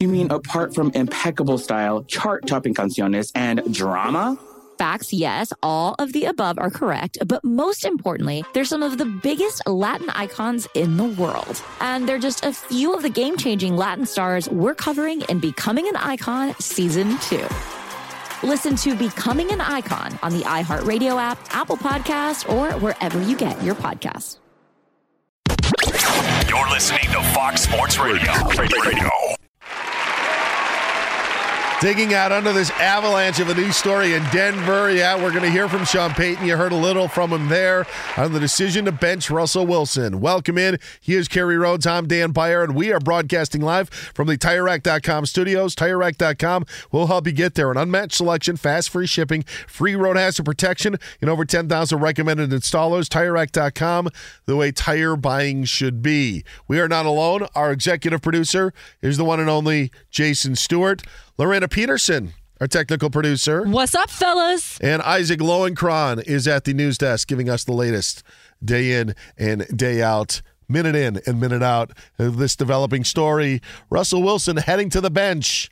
You mean apart from impeccable style, chart topping canciones, and drama? Facts, yes, all of the above are correct. But most importantly, they're some of the biggest Latin icons in the world. And they're just a few of the game changing Latin stars we're covering in Becoming an Icon Season 2. Listen to Becoming an Icon on the iHeartRadio app, Apple Podcast, or wherever you get your podcasts. You're listening to Fox Sports Radio. Radio. Digging out under this avalanche of a news story in Denver. Yeah, we're going to hear from Sean Payton. You heard a little from him there on the decision to bench Russell Wilson. Welcome in. He is Kerry Rhodes. I'm Dan Beyer, and we are broadcasting live from the TireRack.com studios. TireRack.com will help you get there. An unmatched selection, fast free shipping, free road hazard protection, and over 10,000 recommended installers. TireRack.com, the way tire buying should be. We are not alone. Our executive producer is the one and only Jason Stewart. Lorena Peterson, our technical producer. What's up, fellas? And Isaac Lowenkron is at the news desk giving us the latest day in and day out, minute in and minute out of this developing story. Russell Wilson heading to the bench.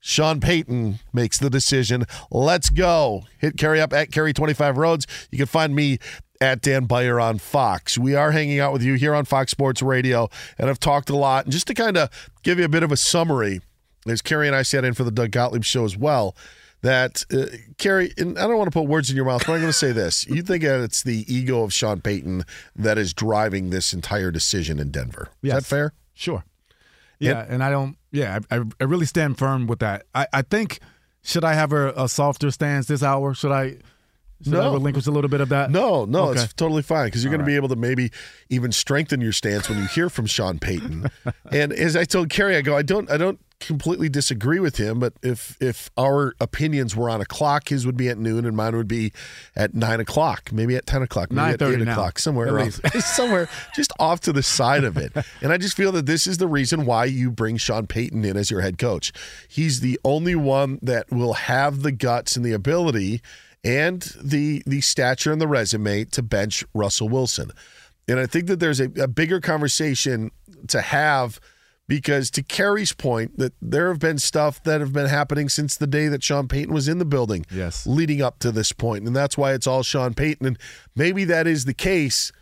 Sean Payton makes the decision. Let's go. Hit Kerry up at Kerry 25 Rhodes. You can find me at Dan Beyer on Fox. We are hanging out with you here on Fox Sports Radio and I've talked a lot. And just to kind of give you a bit of a summary as Kerry and I sat in for the Doug Gottlieb show as well, that uh, Kerry, and I don't want to put words in your mouth, but I'm going to say this: you think that it's the ego of Sean Payton that is driving this entire decision in Denver? Is yes. that fair? Sure. Yeah, and, and I don't. Yeah, I, I, really stand firm with that. I, I think should I have a, a softer stance this hour? Should I? Should no. I relinquish a little bit of that? No, no, okay. it's totally fine because you're going right. to be able to maybe even strengthen your stance when you hear from Sean Payton. and as I told Kerry, I go, I don't, I don't completely disagree with him, but if if our opinions were on a clock, his would be at noon and mine would be at nine o'clock, maybe at ten o'clock, maybe at eight now, o'clock, somewhere around, somewhere just off to the side of it. And I just feel that this is the reason why you bring Sean Payton in as your head coach. He's the only one that will have the guts and the ability and the the stature and the resume to bench Russell Wilson. And I think that there's a, a bigger conversation to have because to Kerry's point that there have been stuff that have been happening since the day that Sean Payton was in the building yes. leading up to this point. And that's why it's all Sean Payton. And maybe that is the case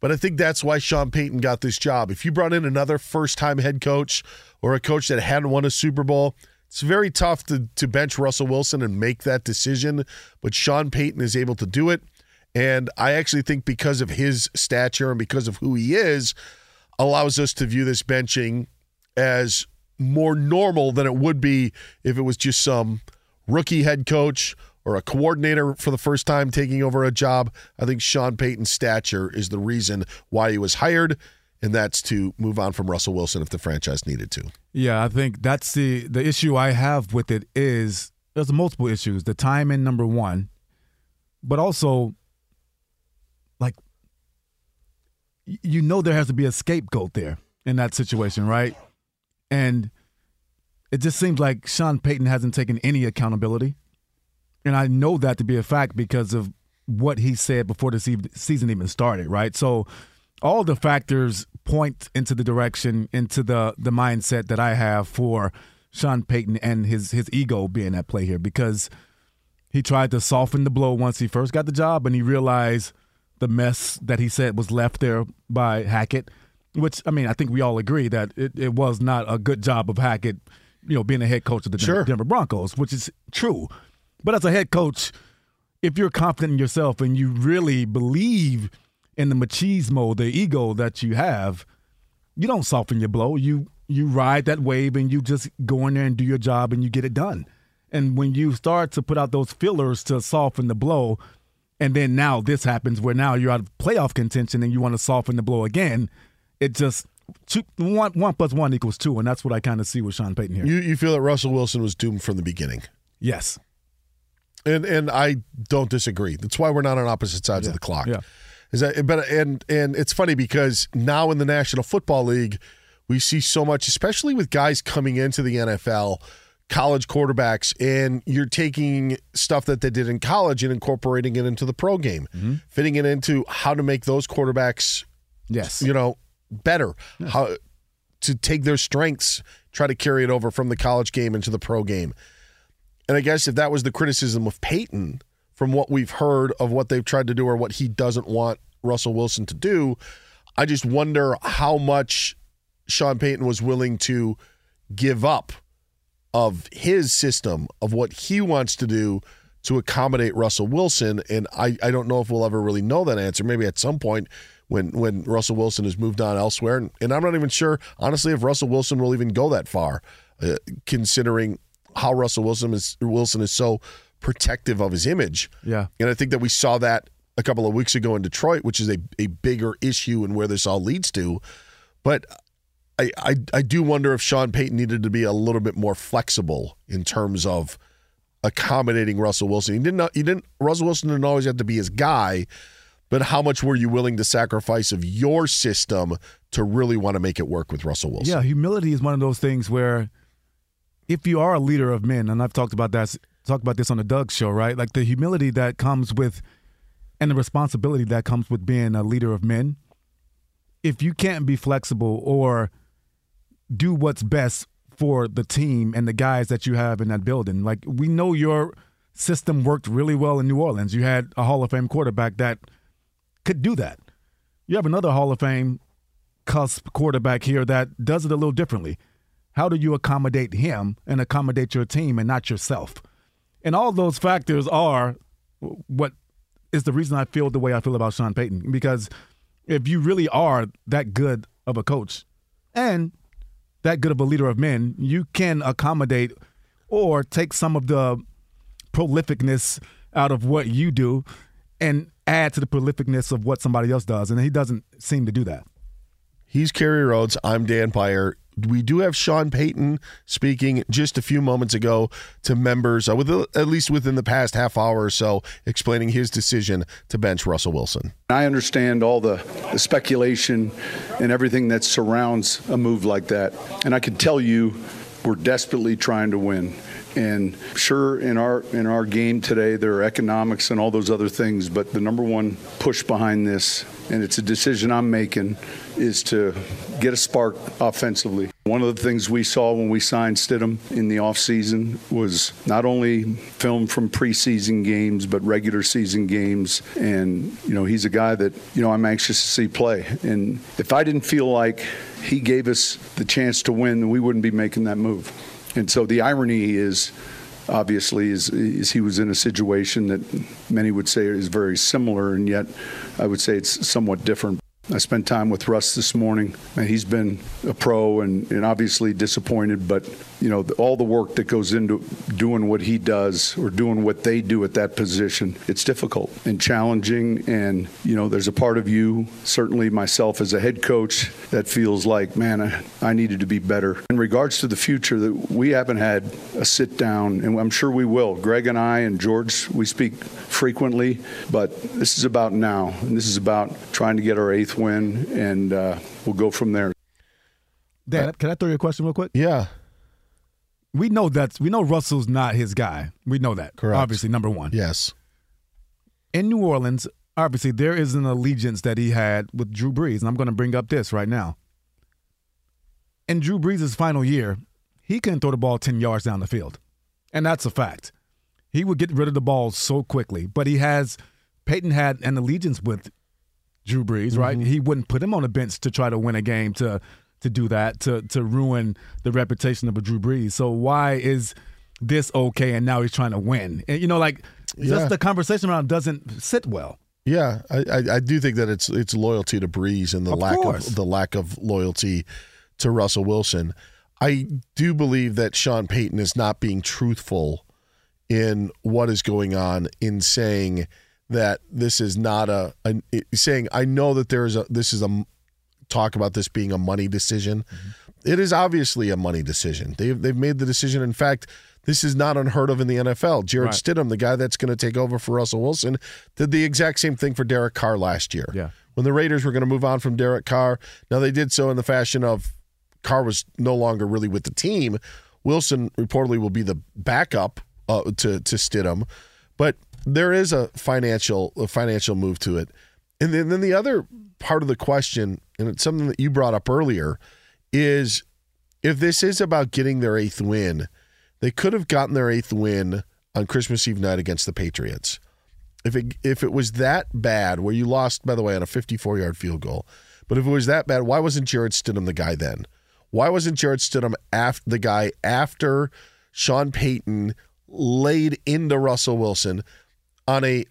but I think that's why Sean Payton got this job. If you brought in another first time head coach or a coach that hadn't won a Super Bowl it's very tough to, to bench Russell Wilson and make that decision, but Sean Payton is able to do it. And I actually think because of his stature and because of who he is, allows us to view this benching as more normal than it would be if it was just some rookie head coach or a coordinator for the first time taking over a job. I think Sean Payton's stature is the reason why he was hired and that's to move on from Russell Wilson if the franchise needed to. Yeah, I think that's the the issue I have with it is there's multiple issues. The timing number one, but also like you know there has to be a scapegoat there in that situation, right? And it just seems like Sean Payton hasn't taken any accountability. And I know that to be a fact because of what he said before the season even started, right? So all the factors point into the direction, into the the mindset that I have for Sean Payton and his his ego being at play here because he tried to soften the blow once he first got the job and he realized the mess that he said was left there by Hackett, which I mean I think we all agree that it, it was not a good job of Hackett, you know, being a head coach of the sure. Denver Broncos, which is true. But as a head coach, if you're confident in yourself and you really believe in the machismo, the ego that you have, you don't soften your blow. You you ride that wave and you just go in there and do your job and you get it done. And when you start to put out those fillers to soften the blow, and then now this happens where now you're out of playoff contention and you want to soften the blow again, it just two, one, one plus one equals two, and that's what I kind of see with Sean Payton here. You you feel that Russell Wilson was doomed from the beginning? Yes. And and I don't disagree. That's why we're not on opposite sides yeah. of the clock. Yeah. Is that but and and it's funny because now in the National Football League, we see so much, especially with guys coming into the NFL, college quarterbacks, and you're taking stuff that they did in college and incorporating it into the pro game, mm-hmm. fitting it into how to make those quarterbacks, yes, you know, better. How to take their strengths, try to carry it over from the college game into the pro game. And I guess if that was the criticism of Payton from what we've heard of what they've tried to do or what he doesn't want Russell Wilson to do, I just wonder how much Sean Payton was willing to give up of his system of what he wants to do to accommodate Russell Wilson. And I, I don't know if we'll ever really know that answer. Maybe at some point when when Russell Wilson has moved on elsewhere. And, and I'm not even sure, honestly, if Russell Wilson will even go that far, uh, considering how Russell Wilson is Wilson is so protective of his image. Yeah. And I think that we saw that a couple of weeks ago in Detroit, which is a, a bigger issue and where this all leads to. But I, I I do wonder if Sean Payton needed to be a little bit more flexible in terms of accommodating Russell Wilson. He didn't he didn't Russell Wilson didn't always have to be his guy, but how much were you willing to sacrifice of your system to really want to make it work with Russell Wilson? Yeah, humility is one of those things where if you are a leader of men, and I've talked about that talked about this on the Doug show, right? Like the humility that comes with and the responsibility that comes with being a leader of men. If you can't be flexible or do what's best for the team and the guys that you have in that building, like we know your system worked really well in New Orleans. You had a Hall of Fame quarterback that could do that. You have another Hall of Fame cusp quarterback here that does it a little differently. How do you accommodate him and accommodate your team and not yourself? And all those factors are what is the reason I feel the way I feel about Sean Payton. Because if you really are that good of a coach and that good of a leader of men, you can accommodate or take some of the prolificness out of what you do and add to the prolificness of what somebody else does. And he doesn't seem to do that. He's Kerry Rhodes. I'm Dan Beyer we do have Sean Payton speaking just a few moments ago to members, uh, with at least within the past half hour or so, explaining his decision to bench Russell Wilson. I understand all the, the speculation and everything that surrounds a move like that, and I can tell you, we're desperately trying to win. And sure, in our in our game today, there are economics and all those other things, but the number one push behind this, and it's a decision I'm making, is to get a spark offensively. One of the things we saw when we signed Stidham in the offseason was not only film from preseason games, but regular season games. And, you know, he's a guy that, you know, I'm anxious to see play. And if I didn't feel like he gave us the chance to win, we wouldn't be making that move. And so the irony is, obviously, is, is, he was in a situation that many would say is very similar, and yet I would say it's somewhat different. I spent time with Russ this morning, and he's been a pro and, and obviously disappointed, but you know all the work that goes into doing what he does or doing what they do at that position, it's difficult and challenging. And you know, there's a part of you, certainly myself as a head coach, that feels like, man, I, I needed to be better. In regards to the future, that we haven't had a sit down, and I'm sure we will. Greg and I and George, we speak frequently, but this is about now, and this is about trying to get our eighth win, and uh, we'll go from there. Dan, can I throw you a question real quick? Yeah. We know that we know Russell's not his guy. We know that. Correct. Obviously, number one. Yes. In New Orleans, obviously there is an allegiance that he had with Drew Brees, and I'm going to bring up this right now. In Drew Brees' final year, he couldn't throw the ball 10 yards down the field. And that's a fact. He would get rid of the ball so quickly, but he has Payton had an allegiance with Drew Brees, right? Mm-hmm. He wouldn't put him on the bench to try to win a game to to do that to to ruin the reputation of a Drew Brees. So why is this okay and now he's trying to win? And you know, like Yeah. just the conversation around doesn't sit well. Yeah, I, I, I do think that it's it's loyalty to Brees and the Of lack course. of the lack of loyalty to Russell Wilson. I do believe that Sean Payton is not being truthful in what is going on in saying that this is not a, a saying I know that there is a this is a talk about this being a money decision. It is obviously a money decision. They've they've made the decision. In fact, this is not unheard of in the NFL. Jarrett Right. Stidham, the guy that's going to take over for Russell Wilson, did the exact same thing for Derek Carr last year. Yeah. When the Raiders were going to move on from Derek Carr, now they did so in the fashion of Carr was no longer really with the team. Wilson reportedly will be the backup uh, to to Stidham, but there is a financial a financial move to it. And then, then the other part of the question, and it's something that you brought up earlier, is if this is about getting their eighth win, they could have gotten their eighth win on Christmas Eve night against the Patriots. If it if it was that bad, where you lost, by the way, on a 54 yard field goal, but if it was that bad, why wasn't Jarrett Stidham the guy then? Why wasn't Jarrett Stidham af- the guy after Sean Payton laid into Russell Wilson on a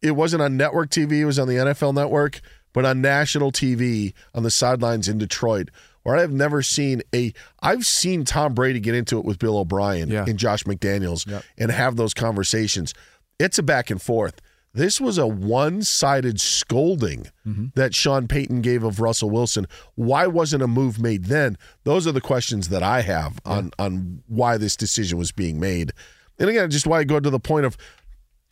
it wasn't on network TV, it was on the NFL network, but on national TV on the sidelines in Detroit, where I've never seen a I've seen Tom Brady get into it with Bill O'Brien Yeah. and Josh McDaniels and have those conversations. It's a back and forth. This was a one-sided scolding mm-hmm. that Sean Payton gave of Russell Wilson. Why wasn't a move made then? Those are the questions that I have on on why this decision was being made. And again, just why I go to the point of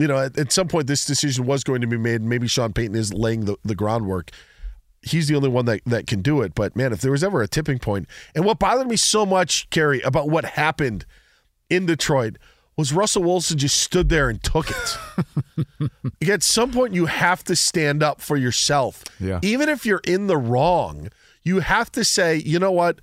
you know, at, at some point this decision was going to be made. Maybe Sean Payton is laying the, the groundwork. He's the only one that, that can do it. But man, if there was ever a tipping point, and what bothered me so much, Kerry, about what happened in Detroit was Russell Wilson just stood there and took it. At some point, you have to stand up for yourself. Yeah. Even if you're in the wrong, you have to say, you know what?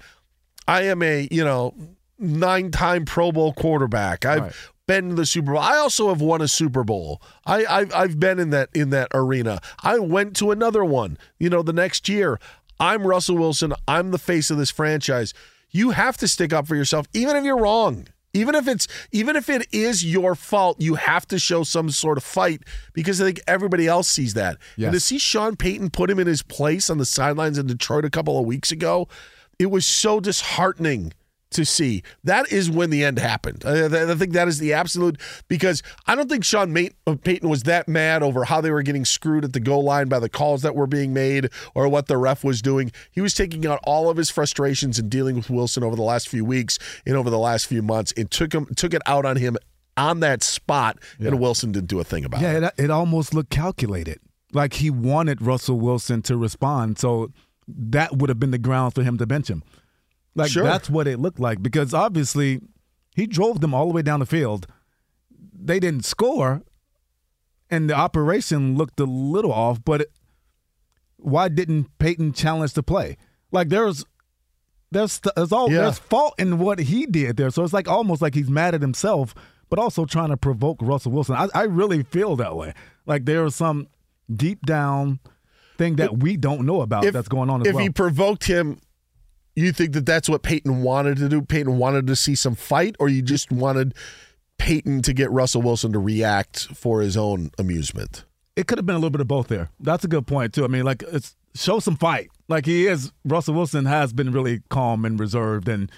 I am a, you know, nine time Pro Bowl quarterback. I've Right. Been to the Super Bowl. I also have won a Super Bowl. I, I've I've been in that in that arena. I went to another one, you know, the next year. I'm Russell Wilson. I'm the face of this franchise. You have to stick up for yourself, even if you're wrong. Even if it's even if it is your fault, you have to show some sort of fight because I think everybody else sees that. Yes. And to see Sean Payton put him in his place on the sidelines in Detroit a couple of weeks ago, it was so disheartening to see. That is when the end happened. I, I think that is the absolute because I don't think Sean uh, Payton was that mad over how they were getting screwed at the goal line by the calls that were being made or what the ref was doing. He was taking out all of his frustrations and dealing with Wilson over the last few weeks and over the last few months and took him took it out on him on that spot and Wilson didn't do a thing about it. Yeah, it, it almost looked calculated. Like he wanted Russell Wilson to respond, so that would have been the ground for him to bench him. Like Sure. that's what it looked like because obviously he drove them all the way down the field. They didn't score, and the operation looked a little off. But it- why didn't Payton challenge the play? Like there's there's there's all Yeah. there's fault in what he did there. So it's like almost like he's mad at himself, but also trying to provoke Russell Wilson. I, I really feel that way. Like there's some deep down thing that we don't know about that's going on as if well. he provoked him, you think that that's what Payton wanted to do? Payton wanted to see some fight, or you just wanted Payton to get Russell Wilson to react for his own amusement? it could have been a little bit of both there. That's a good point too. I mean, like it's show some fight. Like he is, Russell Wilson has been really calm and reserved and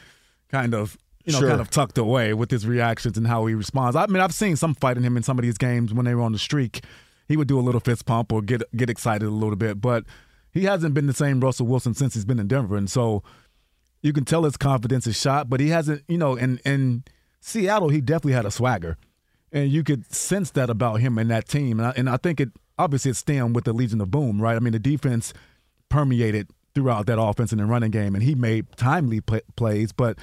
kind of, you know, Sure. kind of tucked away with his reactions and how he responds. I mean, I've seen some fight in him in some of these games when they were on the streak. He would do a little fist pump or get get excited a little bit, but he hasn't been the same Russell Wilson since he's been in Denver, and so you can tell his confidence is shot. But he hasn't, you know, in in Seattle, he definitely had a swagger, and you could sense that about him and that team. And I, and I think it obviously it stemmed with the Legion of Boom, right? I mean, the defense permeated throughout that offense and the running game, and he made timely pla plays, but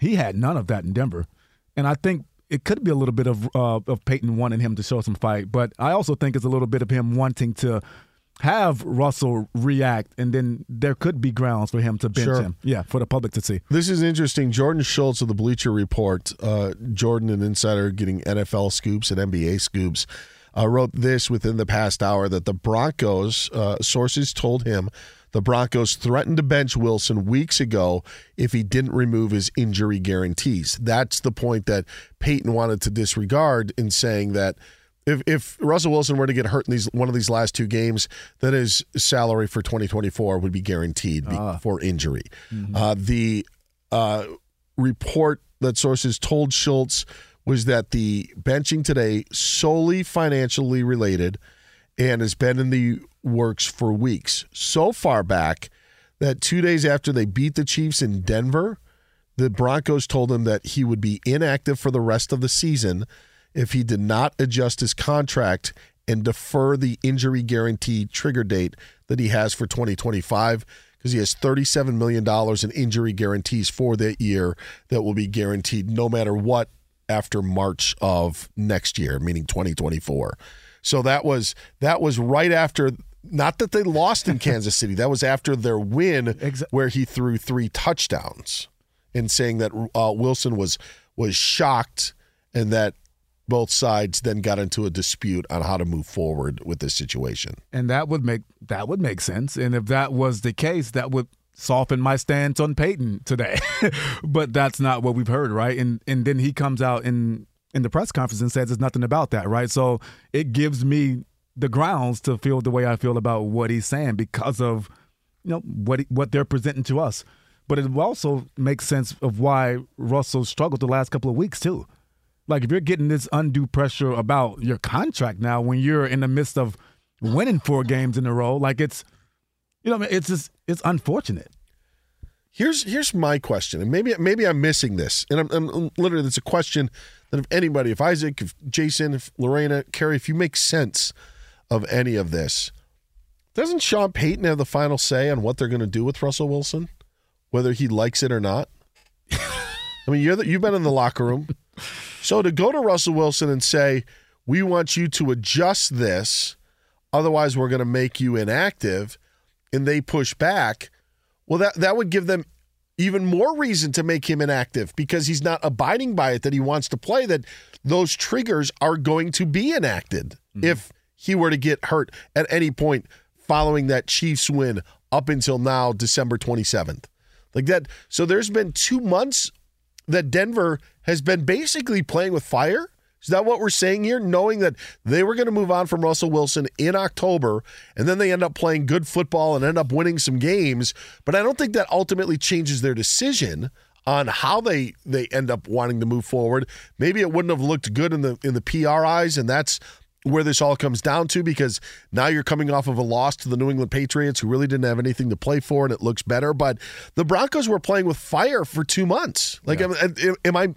he had none of that in Denver. And I think it could be a little bit of uh, of Payton wanting him to show some fight, but I also think it's a little bit of him wanting to have Russell react, and then there could be grounds for him to bench Sure. him. Yeah, for the public to see. This is interesting. Jordan Schultz of the Bleacher Report, uh, Jordan, an insider getting NFL scoops and NBA scoops, uh, wrote this within the past hour that the Broncos, uh, sources told him, the Broncos threatened to bench Wilson weeks ago if he didn't remove his injury guarantees. That's the point that Payton wanted to disregard in saying that if, if Russell Wilson were to get hurt in these one of these last two games, then his salary for 2024 would be guaranteed be- for injury. Uh, the uh, report that sources told Schultz was that the benching today solely financially related and has been in the works for weeks. So far back that two days after they beat the Chiefs in Denver, the Broncos told him that he would be inactive for the rest of the season if he did not adjust his contract and defer the injury guarantee trigger date that he has for 2025 because he has $37 million in injury guarantees for that year that will be guaranteed no matter what after March of next year, meaning 2024. So that was that was right after not that they lost in Kansas City. That was after their win where he threw three touchdowns and saying that uh, Wilson was was shocked and that both sides then got into a dispute on how to move forward with this situation. and that would make that would make sense. And if that was the case, that would soften my stance on Payton today. but that's not what we've heard, right? And and then he comes out in in the press conference and says there's nothing about that, right? So it gives me the grounds to feel the way I feel about what he's saying because of you know what what they're presenting to us. But it also makes sense of why Russell struggled the last couple of weeks too. Like if you're getting this undue pressure about your contract now when you're in the midst of winning four games in a row, like it's you know, it's just it's unfortunate. Here's here's my question, and maybe maybe I'm missing this, and I'm, I'm literally it's a question that if anybody, if Isaac, if Jason, if Lorena, Kerry, if you make sense of any of this, doesn't Sean Payton have the final say on what they're going to do with Russell Wilson, whether he likes it or not? I mean, you're the, you've been in the locker room, so to go to Russell Wilson and say, "We want you to adjust this, otherwise we're going to make you inactive," and they push back. Well, that that would give them even more reason to make him inactive because he's not abiding by it that he wants to play. That those triggers are going to be enacted mm-hmm. if he were to get hurt at any point following that Chiefs win up until now, December twenty seventh. Like that. So there's been two months that Denver has been basically playing with fire. Is that what we're saying here? Knowing that they were going to move on from Russell Wilson in October, and then they end up playing good football and end up winning some games. But I don't think that ultimately changes their decision on how they they end up wanting to move forward. Maybe it wouldn't have looked good in the in the PR eyes, and that's where this all comes down to because now you're coming off of a loss to the New England Patriots who really didn't have anything to play for and it looks better. But the Broncos were playing with fire for 2 months. Like am, am- am I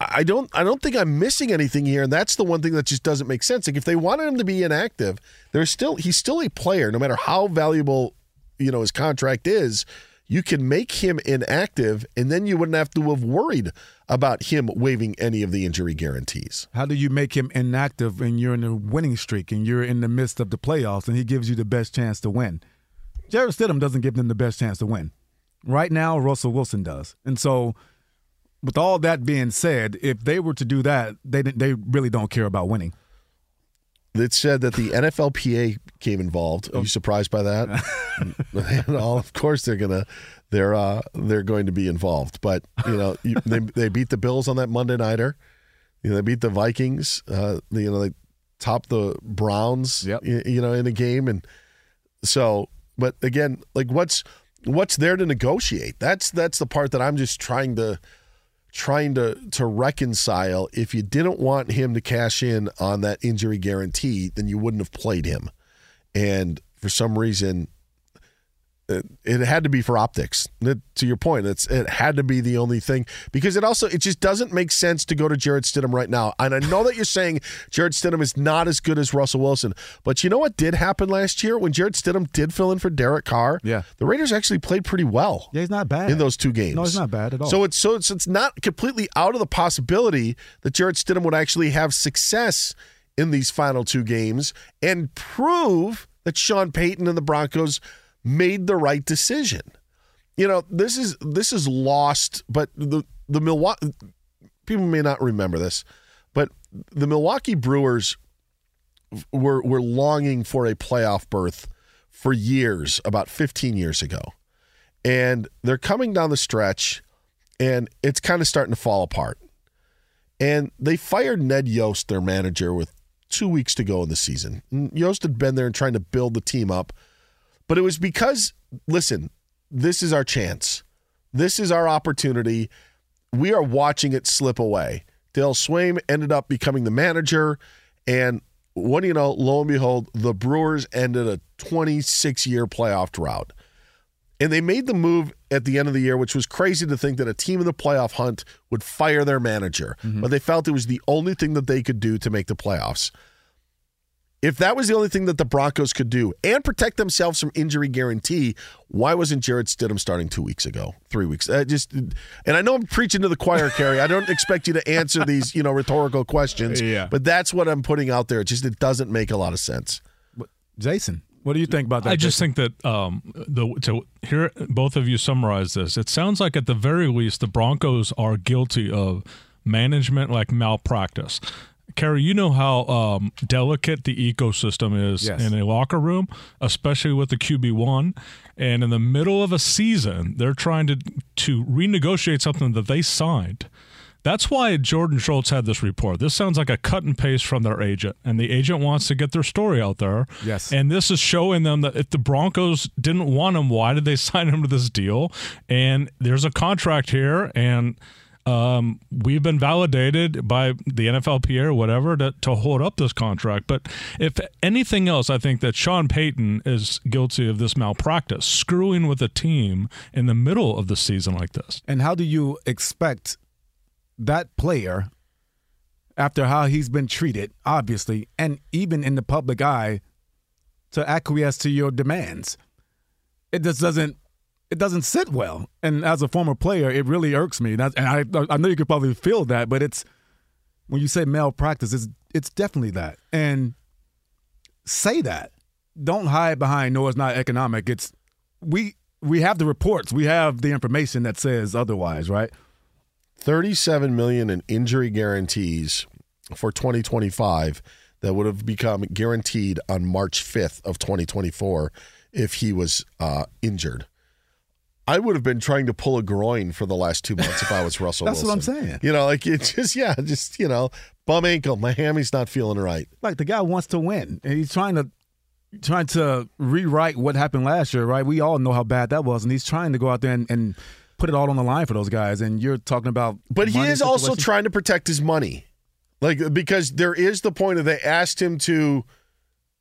I don't I don't think I'm missing anything here and that's the one thing that just doesn't make sense. Like if they wanted him to be inactive there's still he's still a player no matter how valuable you know his contract is you can make him inactive and then you wouldn't have to have worried about him waiving any of the injury guarantees How do you make him inactive and you're in a winning streak and you're in the midst of the playoffs and he gives you the best chance to win? Jarrett Stidham doesn't give them the best chance to win. Right now, Russell Wilson does. And so, with all that being said, if they were to do that, they they really don't care about winning. It said that the NFLPA came involved. Are you surprised by that? And all, of course, they're gonna they're uh, they're going to be involved. But you know, you, they they beat the Bills on that Monday nighter. You know, they beat the Vikings. Uh, you know, they topped the Browns. Yep. You, you know, in a game, and so But again, like what's what's there to negotiate? That's that's the part that I'm just trying to trying to to reconcile. If you didn't want him to cash in on that injury guarantee, then you wouldn't have played him. And for some reason, it, it had to be for optics. It- to your point, it's it had to be the only thing because it also it just doesn't make sense to go to Jarrett Stidham right now. And I know that you're saying Jarrett Stidham is not as good as Russell Wilson, but you know what did happen last year when Jarrett Stidham did fill in for Derek Carr? Yeah. the Raiders actually played pretty well. Yeah, he's not bad in those two games. No, he's not bad at all. So it's so it's it's not completely out of the possibility that Jarrett Stidham would actually have success in these final two games and prove that Sean Payton and the Broncos made the right decision. You know, this is this is lost, but the the Milwaukee people may not remember this, but the Milwaukee Brewers were were longing for a playoff berth for years, about 15 years ago. And they're coming down the stretch and it's kind of starting to fall apart. And they fired Ned Yost, their manager, with two weeks to go in the season. Yost had been there and trying to build the team up. But it was because, listen, this is our chance. This is our opportunity. We are watching it slip away. Dale Sveum ended up becoming the manager. And what do you know? Lo and behold, the Brewers ended a 26 year playoff drought. And they made the move at the end of the year, which was crazy to think that a team in the playoff hunt would fire their manager. Mm-hmm. But they felt it was the only thing that they could do to make the playoffs. If that was the only thing that the Broncos could do and protect themselves from injury guarantee, why wasn't Jarrett Stidham starting two weeks ago, three weeks? Uh, just, and I know I'm preaching to the choir, Kerry. I don't expect you to answer these, you know, rhetorical questions. Yeah. But that's what I'm putting out there. It just it doesn't make a lot of sense. Jason, what do you think about that? I just Jason? think that um, the to hear both of you summarize this, it sounds like at the very least the Broncos are guilty of management like malpractice. Kerry, you know how um, delicate the ecosystem is Yes. in a locker room, especially with the QB one. And in the middle of a season, they're trying to to renegotiate something that they signed. That's why Jordan Schultz had this report. This sounds like a cut and paste from their agent, and the agent wants to get their story out there. Yes. And this is showing them that if the Broncos didn't want him, why did they sign him to this deal? And there's a contract here, and um, we've been validated by the NFLPA or whatever to, to hold up this contract. But if anything else, I think that Sean Payton is guilty of this malpractice, screwing with a team in the middle of the season like this. And how do you expect that player, after how he's been treated, obviously, and even in the public eye, to acquiesce to your demands? It just doesn't. It doesn't sit well. And as a former player, it really irks me. And I, I know you could probably feel that, but it's when you say malpractice, it's it's definitely that. And say that. Don't hide behind no, it's not economic. It's we we have the reports, we have the information that says otherwise, right? 37 million in injury guarantees for 2025 that would have become guaranteed on March 5th of 2024 if he was uh, injured. I would have been trying to pull a groin for the last two months if I was Russell That's what I'm saying. You know, like it's just yeah, just you know, bum ankle. My hammy's not feeling right. Like the guy wants to win, and he's trying to trying to rewrite what happened last year, right? We all know how bad that was, and he's trying to go out there and, and put it all on the line for those guys. And you're talking about, But he is also trying to protect his money. Like because there is the point of they asked him to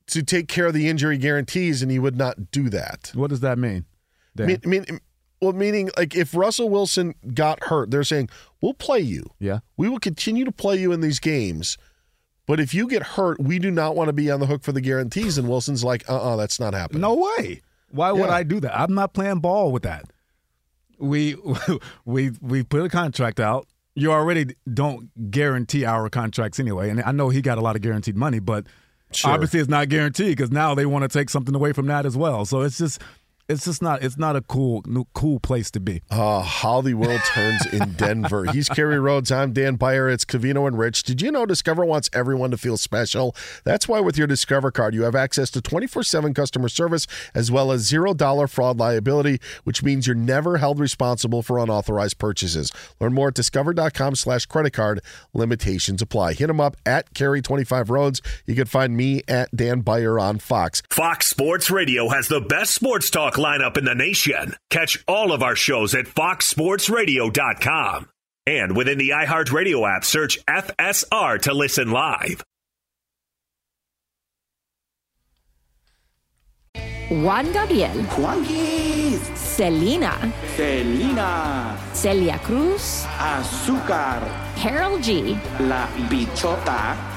to take care of the injury guarantees and he would not do that. What does that mean? I mean, I mean well meaning like if Russell Wilson got hurt, they're saying, "We'll play you. Yeah. We will continue to play you in these games." But if you get hurt, we do not want to be on the hook for the guarantees. And Wilson's like, uh uh that's not happening. No way. Why would Yeah. I do that? I'm not playing ball with that. We we we put a contract out. You already don't guarantee our contracts anyway, and I know he got a lot of guaranteed money, but Sure. obviously it's not guaranteed because now they want to take something away from that as well. So it's just it's just not it's not a cool cool place to be. Uh, how the world turns in Denver. He's Kerry Rhodes. I'm Dan Beyer. It's Covino and Rich. Did you know Discover wants everyone to feel special? That's why with your Discover card, you have access to 24 7 customer service as well as $0 fraud liability, which means you're never held responsible for unauthorized purchases. Learn more at discover.com slash credit card. Limitations apply. Hit them up at Kerry25 Rhodes. You can find me at Dan Beyer on Fox. Fox Sports Radio has the best sports talk lineup in the nation. Catch all of our shows at foxsportsradio.com. And within the iHeartRadio app, search FSR to listen live. Juan Gabriel. Juanquis. Selena. Selena. Celia Cruz. Azúcar. Karol G. La Bichota.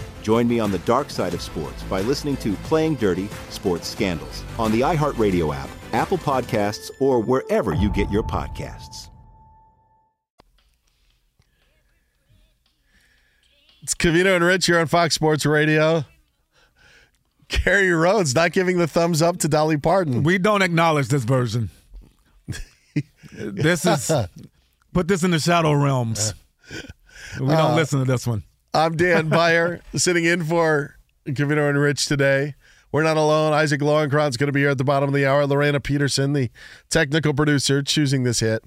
Join me on the dark side of sports by listening to Playing Dirty Sports Scandals on the iHeartRadio app, Apple Podcasts, or wherever you get your podcasts. It's Covino and Rich here on Fox Sports Radio. Kerry Rhodes not giving the thumbs up to Dolly Parton. We don't acknowledge this version. this is put this in the shadow realms. We don't Uh, listen to this one. I'm Dan Beyer, sitting in for Covino and Rich today. We're not alone. Isaac Lowenkron's going to be here at the bottom of the hour. Lorena Peterson, the technical producer, choosing this hit.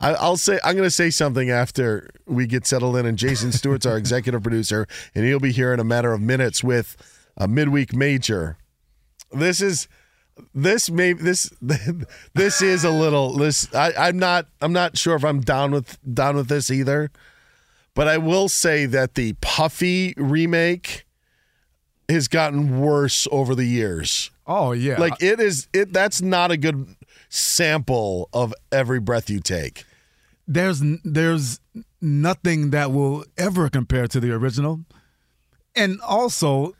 I, I'll say I'm going to say something after we get settled in, and Jason Stewart's our executive producer, and he'll be here in a matter of minutes with a midweek major. This is this may this this is a little this I, I'm not I'm not sure if I'm down with down with this either. But I will say that the Puffy remake has gotten worse over the years. Oh yeah. Like it is it that's not a good sample of every breath you take. there's there's nothing that will ever compare to the original. And also,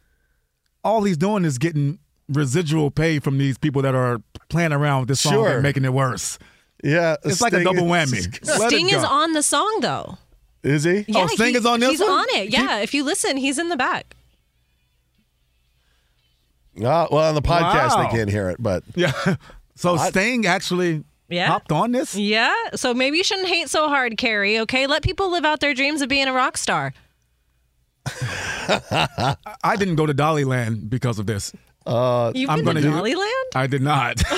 all he's doing is getting residual pay from these people that are playing around with this song Sure. and making it worse. Yeah, It's like a double whammy. Let Sting is on the song though. Is he? Yeah, oh, Sting he- is on this He's one? on it. Yeah, if you listen, he's in the back. Ah, well, on the podcast Wow. they can't hear it, but Yeah. So I- Sting actually Yeah. hopped on this? Yeah. So maybe you shouldn't hate so hard, Kerry. Okay, let people live out their dreams of being a rock star. I didn't go to Dollyland because of this. Uh, You've I'm been to gonna- Dollyland? I did not.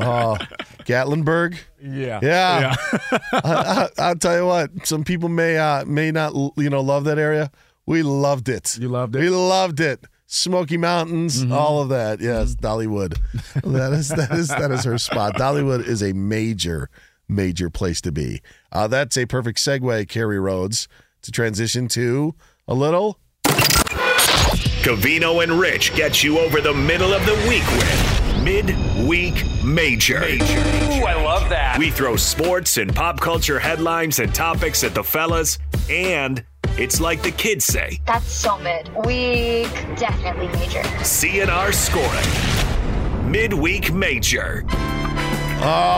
oh, Gatlinburg. yeah. Yeah, I, I, will tell you what. Some people may uh, may not you know love that area. We loved it. You loved it? We loved it. Smoky Mountains, all of that. Yes, Dollywood. that is that is that is her spot. Dollywood is a major major place to be. Uh, that's a perfect segue, Kerry Rhodes, to transition to a little. Covino and Rich get you over the middle of the week with Midweek Major. Ooh, I love that. We throw sports and pop culture headlines and topics at the fellas, and it's like the kids say That's so mid. Week, definitely major. CNR scoring. Midweek Major. Ah,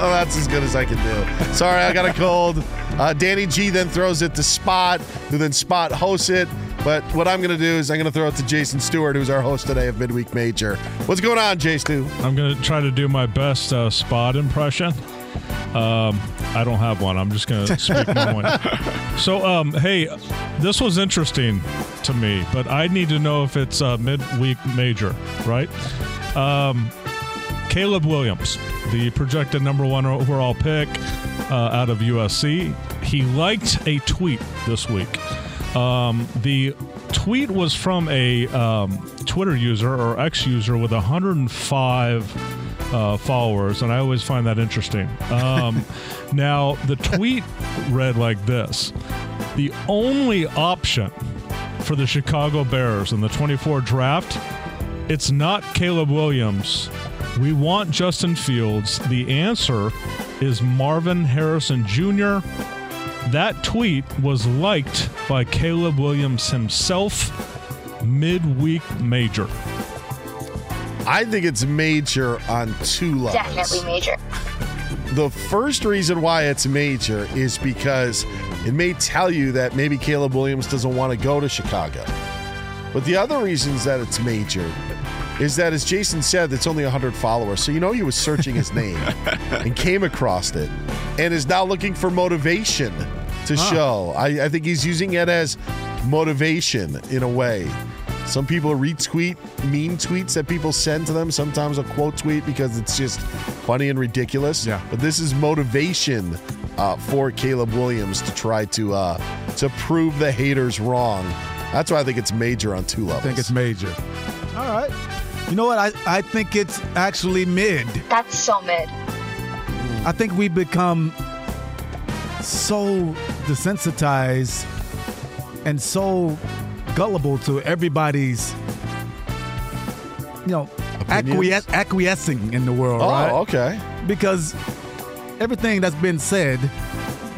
oh, that's as good as I can do. Sorry, I got a cold. Uh, Danny G then throws it to Spot, who then Spot hosts it. But what I'm going to do is I'm going to throw it to Jason Stewart, who's our host today of Midweek Major. What's going on, Jay Stu? I'm going to try to do my best uh, spot impression. Um, I don't have one. I'm just going to speak my mind. So, um, hey, this was interesting to me, but I need to know if it's a midweek major, right? Um, Caleb Williams, the projected number one overall pick uh, out of USC, he liked a tweet this week. Um, the tweet was from a um, Twitter user or ex user with 105 uh, followers, and I always find that interesting. Um, now, the tweet read like this The only option for the Chicago Bears in the 24 draft, it's not Caleb Williams. We want Justin Fields. The answer is Marvin Harrison Jr. That tweet was liked by Caleb Williams himself midweek major. I think it's major on two levels. Definitely major. The first reason why it's major is because it may tell you that maybe Caleb Williams doesn't want to go to Chicago. But the other reasons that it's major is that, as Jason said, it's only 100 followers. So you know he was searching his name and came across it and is now looking for motivation to Huh. show. I, I think he's using it as motivation in a way. Some people retweet mean tweets that people send to them. Sometimes a quote tweet because it's just funny and ridiculous. Yeah. But this is motivation uh, for Caleb Williams to try to uh, to prove the haters wrong. That's why I think it's major on two levels. I think it's major. All right. You know what? I, I think it's actually mid. That's so mid. I think we become so desensitized and so gullible to everybody's, you know, acquies- acquiescing in the world, Oh, right? okay. Because everything that's been said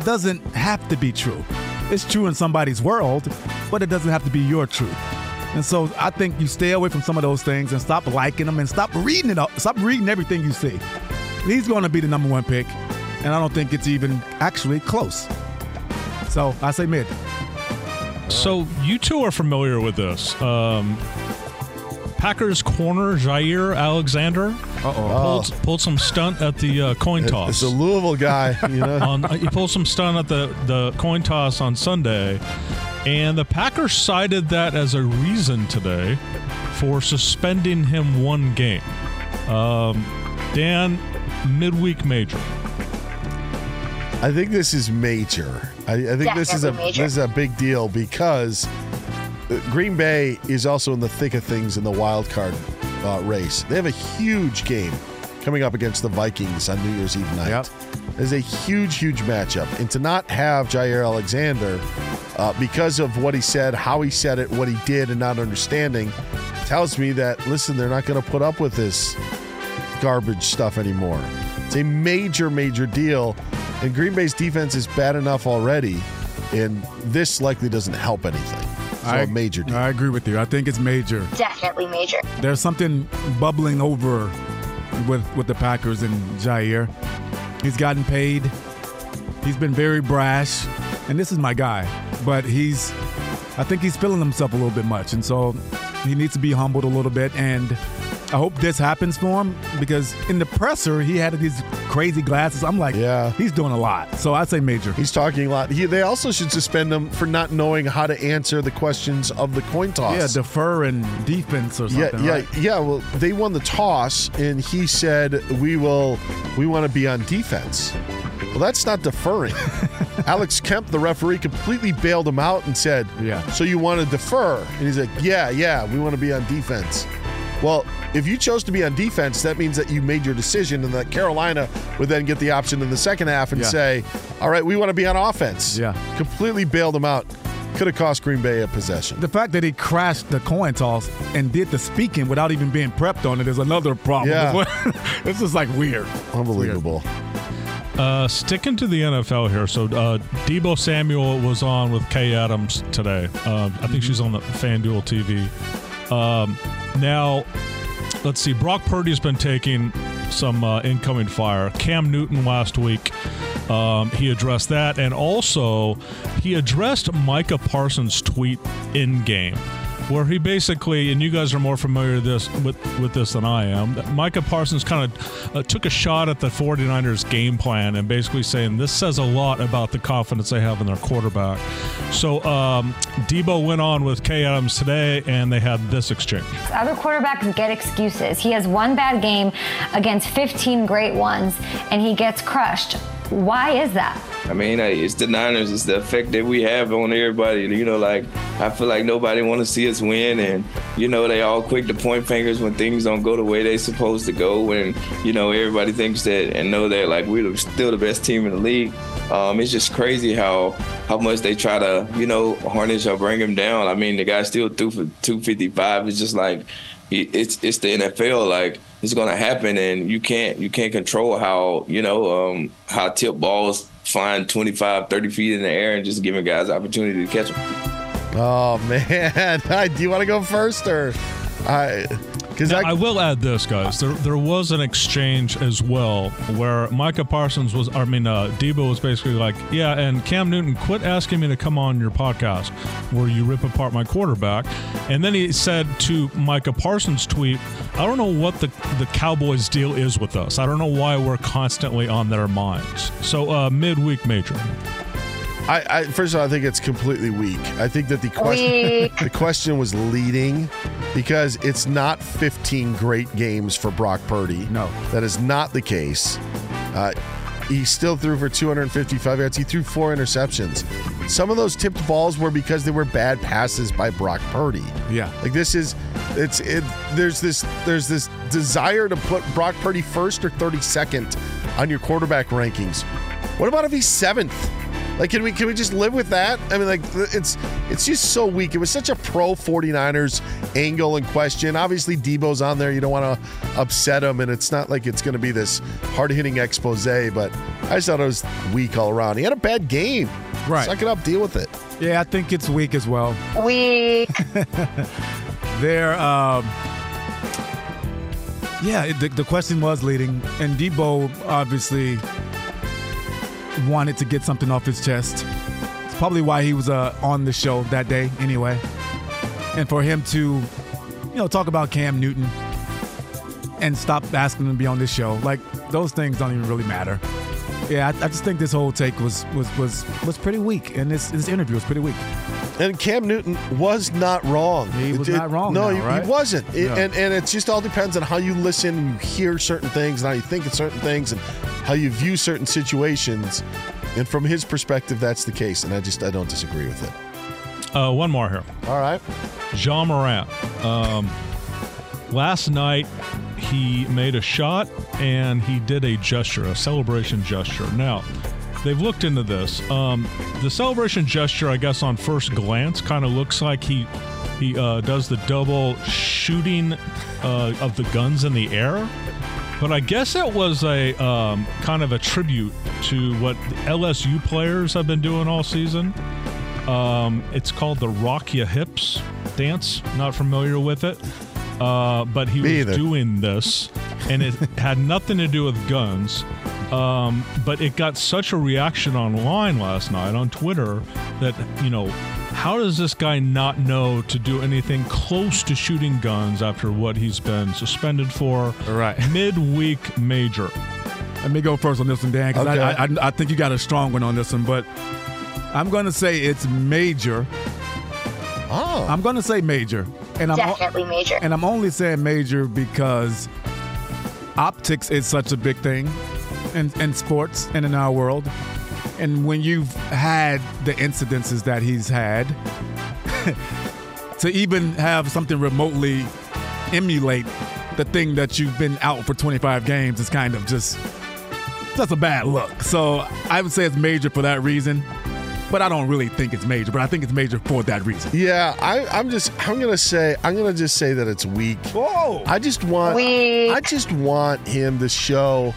doesn't have to be true. It's true in somebody's world, but it doesn't have to be your truth. And so I think you stay away from some of those things and stop liking them and stop reading it. up- Stop reading everything you see. He's going to be the number one pick, and I don't think it's even actually close. So I say mid. So you two are familiar with this. Um, Packers corner Jaire Alexander pulled, pulled some stunt at the uh, coin toss. It's a Louisville guy, you know. on, he pulled some stunt at the, the coin toss on Sunday, and the Packers cited that as a reason today for suspending him one game. Um, Dan, midweek major. I think this is major. I, I think this is a major. this is a big deal because uh, Green Bay is also in the thick of things in the wild card uh, race. They have a huge game coming up against the Vikings on New Year's Eve night. is a huge, huge matchup, and to not have Jaire Alexander uh, because of what he said, how he said it, what he did, and not understanding, tells me that listen, they're not going to put up with this garbage stuff anymore. It's a major, major deal. And Green Bay's defense is bad enough already, and this likely doesn't help anything. So a major deal. I agree with you. I think it's major. Definitely major. There's something bubbling over with with the Packers and Jaire. He's gotten paid. He's been very brash, and this is my guy. But he's, I think he's feeling himself a little bit much, and so he needs to be humbled a little bit. And I hope this happens for him because in the presser he had these crazy glasses. I'm like, yeah, he's doing a lot. So I'd say major. He's talking a lot. He, they also should suspend him for not knowing how to answer the questions of the coin toss. Yeah, defer and defense or something. yeah, right? yeah, yeah. Well, they won the toss, and he said, "We will, we want to be on defense." Well, that's not deferring. Alex Kemp, the referee, completely bailed him out and said, "Yeah, so you want to defer?" And he's like, "Yeah, yeah, we want to be on defense." Well, if you chose to be on defense, that means that you made your decision, and that Carolina would then get the option in the second half and Yeah. say, "All right, we want to be on offense." Yeah. completely bailed them out. could have cost Green Bay a possession. The fact that he crashed the coin toss and did the speaking without even being prepped on it is another problem. Yeah. it's just like weird. Unbelievable. Uh, sticking to the NFL here. So uh, Deebo Samuel was on with Kay Adams today. Uh, I think she's on the FanDuel TV. Um, now, let's see. Brock Purdy's been taking some uh, incoming fire. Cam Newton last week. Um, he addressed that, and also he addressed Micah Parsons' tweet in game, where he basically, and you guys are more familiar with this with, with this than I am. Micah Parsons kind of uh, took a shot at the 49ers game plan and basically saying this says a lot about the confidence they have in their quarterback. So um, Deebo went on with Kay Adams today, and they had this exchange. Other quarterbacks get excuses. He has one bad game against 15 great ones, and he gets crushed. Why is that? I mean, it's the Niners. It's the effect that we have on everybody. You know, like I feel like nobody want to see us win, and you know they all quick to point fingers when things don't go the way they supposed to go. And you know everybody thinks that and know that like we're still the best team in the league. Um, it's just crazy how how much they try to you know harness or bring him down. I mean, the guy still threw for 255. It's just like it's it's the NFL. Like it's gonna happen, and you can't you can't control how you know um, how tip balls flying 25, 30 feet in the air and just giving guys opportunity to catch them. Oh man, do you want to go first or I? Because Now, I, will add this, guys. There, there was an exchange as well where Micah Parsons was, I mean, uh, Deebo was basically like, yeah, and Cam Newton, quit asking me to come on your podcast where you rip apart my quarterback. And then he said to Micah Parsons' tweet, I don't know what the, the Cowboys deal is with us. I don't know why we're constantly on their minds. So, uh, midweek major. I, I first of all, I think it's completely weak. I think that the question the question was leading because it's not 15 great games for Brock Purdy. No, that is not the case. Uh, he still threw for 255 yards. He threw four interceptions. Some of those tipped balls were because they were bad passes by Brock Purdy. Yeah. Like this is it's it there's this there's this desire to put Brock Purdy first or 32nd on your quarterback rankings. What about if he's 7th? Like can we can we just live with that? I mean like it's it's just so weak. It was such a pro 49ers angle and question. Obviously Deebo's on there. You don't want to upset him and it's not like it's going to be this hard-hitting expose, but I just thought it was weak all around. He had a bad game. Right. Suck it up, deal with it. Yeah, I think it's weak as well. Weak. There, um, yeah, the, the question was leading, and Deebo obviously wanted to get something off his chest. It's probably why he was uh, on the show that day, anyway. And for him to, you know, talk about Cam Newton and stop asking him to be on this show, like those things don't even really matter. Yeah, I, I just think this whole take was was was was pretty weak, and this this interview was pretty weak. And Cam Newton was not wrong. He was It- it- not wrong No, now, he, right? he wasn't. It- Yeah. and and it just all depends on how you listen and you hear certain things and how you think of certain things and how you view certain situations. And from his perspective, that's the case. And I just I don't disagree with it. Uh, one more here. All right. Ja Morant. Um, last night, he made a shot and he did a gesture, a celebration gesture. Now, they've looked into this. Um, the celebration gesture, I guess, on first glance, kind of looks like he he uh, does the double shooting uh, of the guns in the air. But I guess it was a um, kind of a tribute to what LSU players have been doing all season. Um, it's called the Rock Ya Hips dance. Not familiar with it. Uh, but he Me was either. doing this, and it had nothing to do with guns. Um, but it got such a reaction online last night on Twitter that, you know, how does this guy not know to do anything close to shooting guns after what he's been suspended for? Right. Midweek major. Let me go first on this one, Dan, because Okay. I, I, I think you got a strong one on this one, but I'm going to say it's major. Oh. I'm going to say major. And I'm o- Definitely major. And I'm only saying major because optics is such a big thing in, in sports and in our world. And when you've had the incidences that he's had, to even have something remotely emulate the thing that you've been out for 25 games is kind of just that's a bad look. So I would say it's major for that reason. but I don't really think it's major. But I think it's major for that reason. Yeah, I, I'm just. I'm gonna say. I'm gonna just say that it's weak. Whoa! I just want. Weak. I just want him to show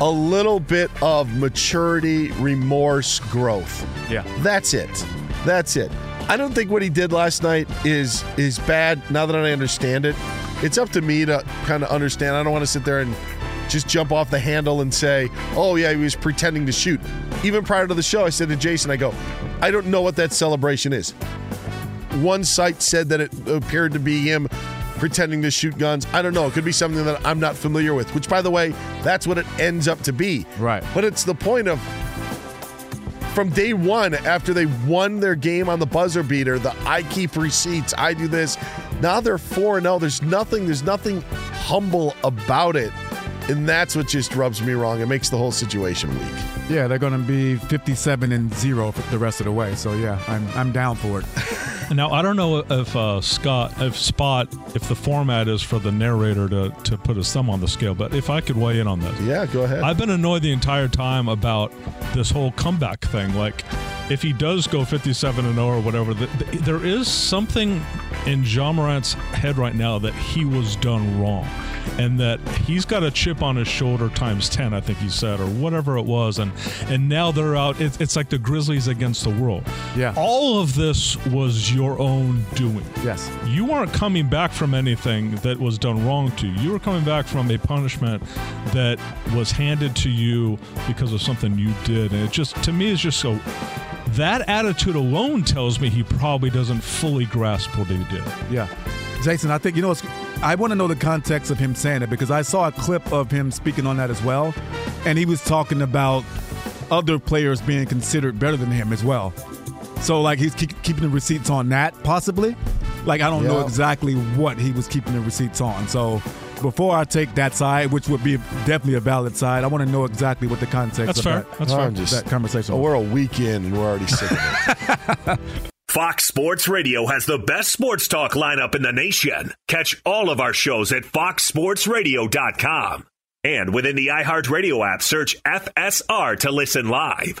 a little bit of maturity, remorse, growth. Yeah. That's it. That's it. I don't think what he did last night is is bad. Now that I understand it, it's up to me to kind of understand. I don't want to sit there and just jump off the handle and say, "Oh yeah, he was pretending to shoot." Even prior to the show, I said to Jason, "I go, I don't know what that celebration is." One site said that it appeared to be him pretending to shoot guns. I don't know. It could be something that I'm not familiar with. Which, by the way, that's what it ends up to be. Right. But it's the point of from day one after they won their game on the buzzer beater the i keep receipts i do this now they're 4 0 there's nothing there's nothing humble about it and that's what just rubs me wrong it makes the whole situation weak Yeah, they're going to be 57 and zero for the rest of the way. So yeah, I'm I'm down for it. Now I don't know if uh, Scott, if Spot, if the format is for the narrator to to put his thumb on the scale, but if I could weigh in on this, yeah go ahead I've been annoyed the entire time about this whole comeback thing. Like, if he does go 57 and 0 or whatever, th- th- there is something in Ja Morant's head right now that he was done wrong, and that he's got a chip on his shoulder times 10. I think he said, or whatever it was, and and now they're out. It, it's like the Grizzlies against the world. Yeah. All of this was your own doing. Yes. You weren't coming back from anything that was done wrong to you. You were coming back from a punishment that was handed to you because of something you did. And it just, to me, is just so. That attitude alone tells me he probably doesn't fully grasp what he did. Yeah. Jason, I think, you know, it's, I want to know the context of him saying it because I saw a clip of him speaking on that as well. And he was talking about other players being considered better than him as well. So, like, he's keep, keeping the receipts on that, possibly. Like, I don't know exactly what he was keeping the receipts on. So, before I take that side, which would be definitely a valid side, I want to know exactly what the context That's of fair. that, That's fair. I'm just- that conversation oh, was. we're a week in and we're already sick of it Fox Sports Radio has the best sports talk lineup in the nation. Catch all of our shows at foxsportsradio.com. And within the iHeartRadio app, search FSR to listen live.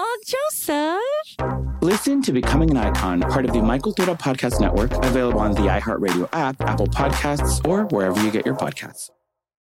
Joseph! Listen to Becoming an Icon, part of the My Cultura Podcast Network, available on the iHeartRadio app, Apple Podcasts, or wherever you get your podcasts.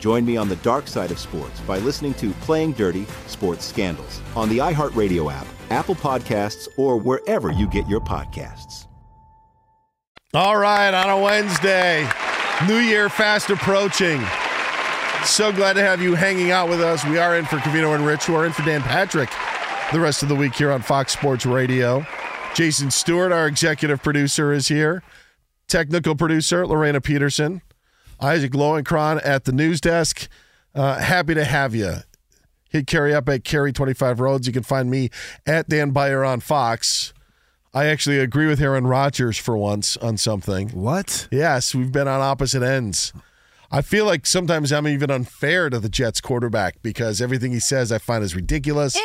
Join me on the dark side of sports by listening to Playing Dirty Sports Scandals on the iHeartRadio app, Apple Podcasts, or wherever you get your podcasts. All right, on a Wednesday, New Year fast approaching. So glad to have you hanging out with us. We are in for Covino and Rich. We're in for Dan Patrick the rest of the week here on Fox Sports Radio. Jason Stewart, our executive producer, is here. Technical producer, Lorena Peterson. Isaac Lowenkron at the news desk. Uh, happy to have you. Hit Kerry up at Kerry 25 Rhodes. You can find me at Dan Beyer on Fox. I actually agree with Aaron Rodgers for once on something. What? Yes, we've been on opposite ends. I feel like sometimes I'm even unfair to the Jets quarterback because everything he says I find is ridiculous.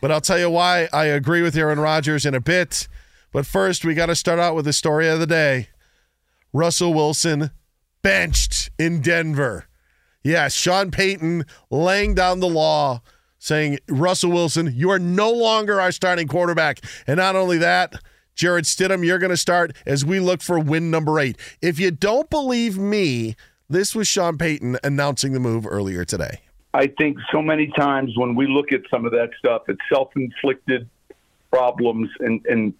But I'll tell you why I agree with Aaron Rodgers in a bit. But first, we got to start out with the story of the day. Russell Wilson benched in Denver. Yes, Sean Payton laying down the law saying, Russell Wilson, you are no longer our starting quarterback. And not only that, Jarrett Stidham, you're going to start as we look for win number eight. If you don't believe me, this was Sean Payton announcing the move earlier today. I think so many times when we look at some of that stuff, it's self inflicted problems, and, and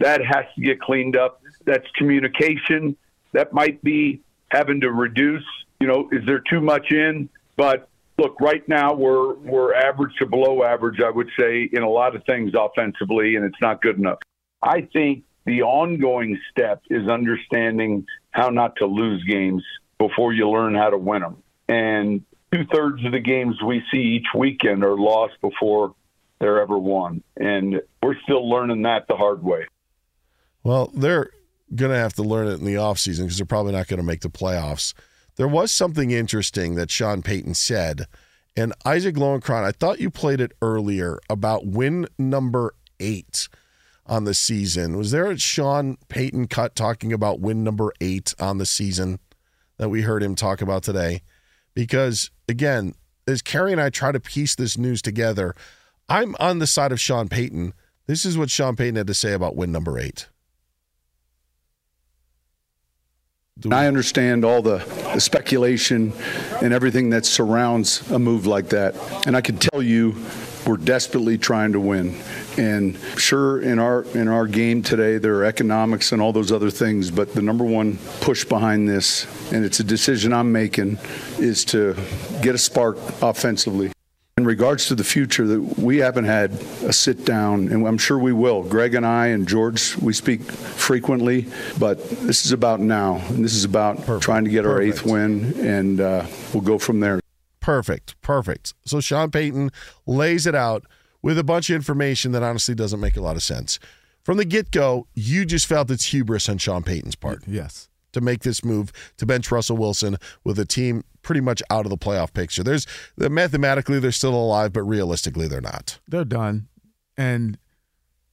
that has to get cleaned up. That's communication. That might be having to reduce. You know, is there too much in? But look, right now we're we're average to below average, I would say, in a lot of things offensively, and it's not good enough. I think the ongoing step is understanding how not to lose games before you learn how to win them. And two thirds of the games we see each weekend are lost before they're ever won. And we're still learning that the hard way. Well, they're going to have to learn it in the offseason because they're probably not going to make the playoffs. There was something interesting that Sean Payton said, and Isaac Lowenkron, I thought you played it earlier about win number eight on the season. Was there a Sean Payton cut talking about win number eight on the season that we heard him talk about today? Because again, as Kerry and I try to piece this news together, I'm on the side of Sean Payton. This is what Sean Payton had to say about win number eight. I understand all the, the speculation and everything that surrounds a move like that. And I can tell you, we're desperately trying to win. And sure, in our in our game today, there are economics and all those other things. But the number one push behind this, and it's a decision I'm making, is to get a spark offensively. In regards to the future, that we haven't had a sit down, and I'm sure we will. Greg and I and George, we speak frequently, but this is about now, and this is about trying to get our eighth win, and uh, we'll go from there. Perfect. Perfect. So Sean Payton lays it out with a bunch of information that honestly doesn't make a lot of sense. From the get go, you just felt it's hubris on Sean Payton's part. Yes. To make this move to bench Russell Wilson with a team pretty much out of the playoff picture. There's mathematically they're still alive, but realistically they're not. They're done. And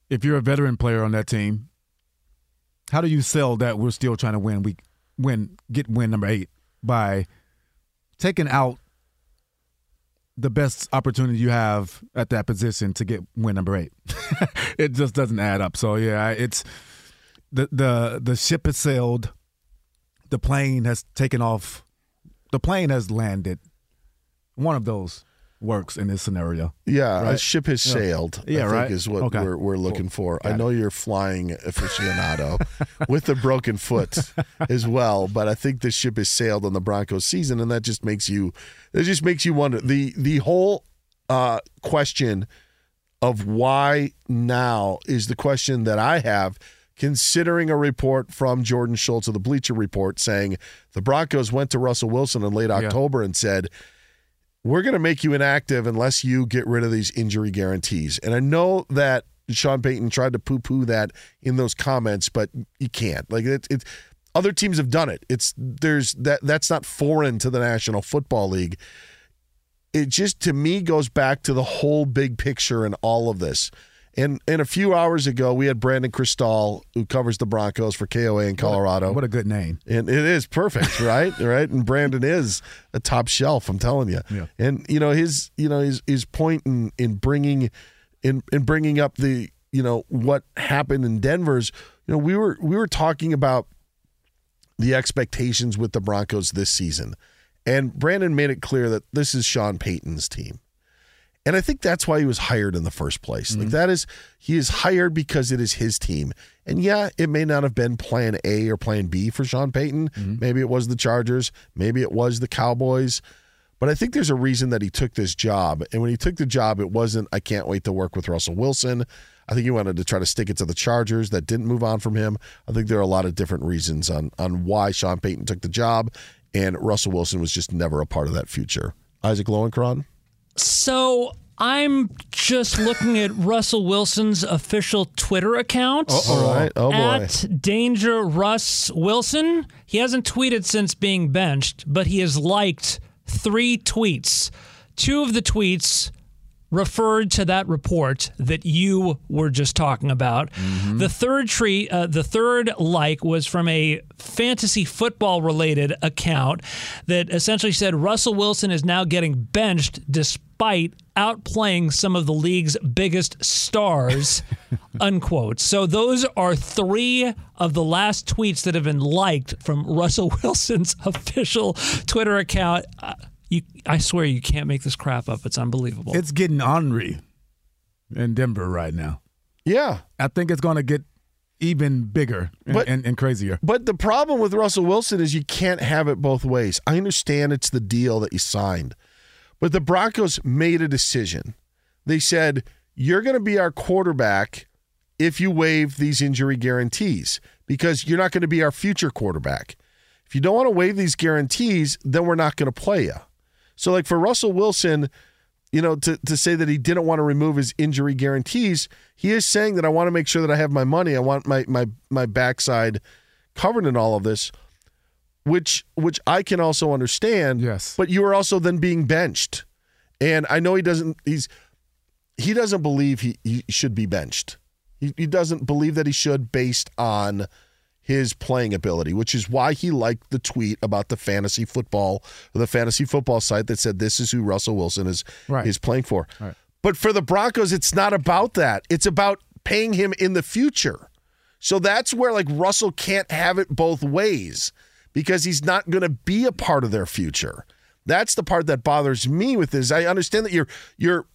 if you're a veteran player on that team, how do you sell that we're still trying to win? We win get win number eight by taking out the best opportunity you have at that position to get win number eight. it just doesn't add up. So yeah, it's the the the ship has sailed. The plane has taken off. The plane has landed. One of those works in this scenario. Yeah, right? a ship has Yeah. sailed. Yeah, I think right. is what Okay. we're, we're looking for. I Got know you're flying aficionado with a broken foot as well, but I think the ship has sailed on the Broncos season, and that just makes you It just makes you wonder the the whole uh, question of why now is the question that I have. Considering a report from Jordan Schultz of the Bleacher Report saying the Broncos went to Russell Wilson in late October and said, we're going to make you inactive unless you get rid of these injury guarantees. And I know that Sean Payton tried to poo-poo that in those comments, but you can't. Like it, it other teams have done it. It's there's that that's not foreign to the National Football League. It just to me goes back to the whole big picture in all of this. And and a few hours ago, we had Brandon Krisztal, who covers the Broncos for KOA in Colorado. What a good name. And it is perfect, right? right. And Brandon is a top shelf. I'm telling you. Yeah. And you know his, you know his his point in in bringing, in in bringing up the you know what happened in Denver's. You know we were we were talking about the expectations with the Broncos this season, and Brandon made it clear that this is Sean Payton's team. And I think that's why he was hired in the first place. Like mm-hmm. that is he is hired because it is his team. And yeah, it may not have been plan A or plan B for Sean Payton. Mm-hmm. Maybe it was the Chargers, maybe it was the Cowboys. But I think there's a reason that he took this job. And when he took the job, it wasn't I can't wait to work with Russell Wilson. I think he wanted to try to stick it to the Chargers that didn't move on from him. I think there are a lot of different reasons on on why Sean Payton took the job and Russell Wilson was just never a part of that future. Isaac Lowenkron? So I'm just looking at Russell Wilson's official Twitter account. Oh, All right. Oh, boy. At Danger Russ Wilson. He hasn't tweeted since being benched, but he has liked three tweets. Two of the tweets referred to that report that you were just talking about. The third tree, uh, the third like was from a fantasy football related account that essentially said Russell Wilson is now getting benched despite outplaying some of the league's biggest stars. unquote. So those are three of the last tweets that have been liked from Russell Wilson's official Twitter account. Uh, you, I swear you can't make this crap up. It's unbelievable. It's getting ornery in Denver right now. Yeah. I think it's going to get even bigger and, But- and, and crazier. But the problem with Russell Wilson is you can't have it both ways. I understand it's the deal that you signed, but the Broncos made a decision. They said, You're going to be our quarterback if you waive these injury guarantees because you're not going to be our future quarterback. If you don't want to waive these guarantees, then we're not going to play you. So, like for Russell Wilson, you know, to, to say that he didn't want to remove his injury guarantees, he is saying that I want to make sure that I have my money. I want my my my backside covered in all of this, which which I can also understand. Yes. But you are also then being benched. And I know he doesn't he's he doesn't believe he, he should be benched. He, he doesn't believe that he should based on his playing ability, which is why he liked the tweet about the fantasy football, the fantasy football site that said this is who Russell Wilson is Right. is playing for. Right. But for the Broncos, it's not about that. It's about paying him in the future. So that's where like Russell can't have it both ways because he's not going to be a part of their future. That's the part that bothers me with this. I understand that you're you're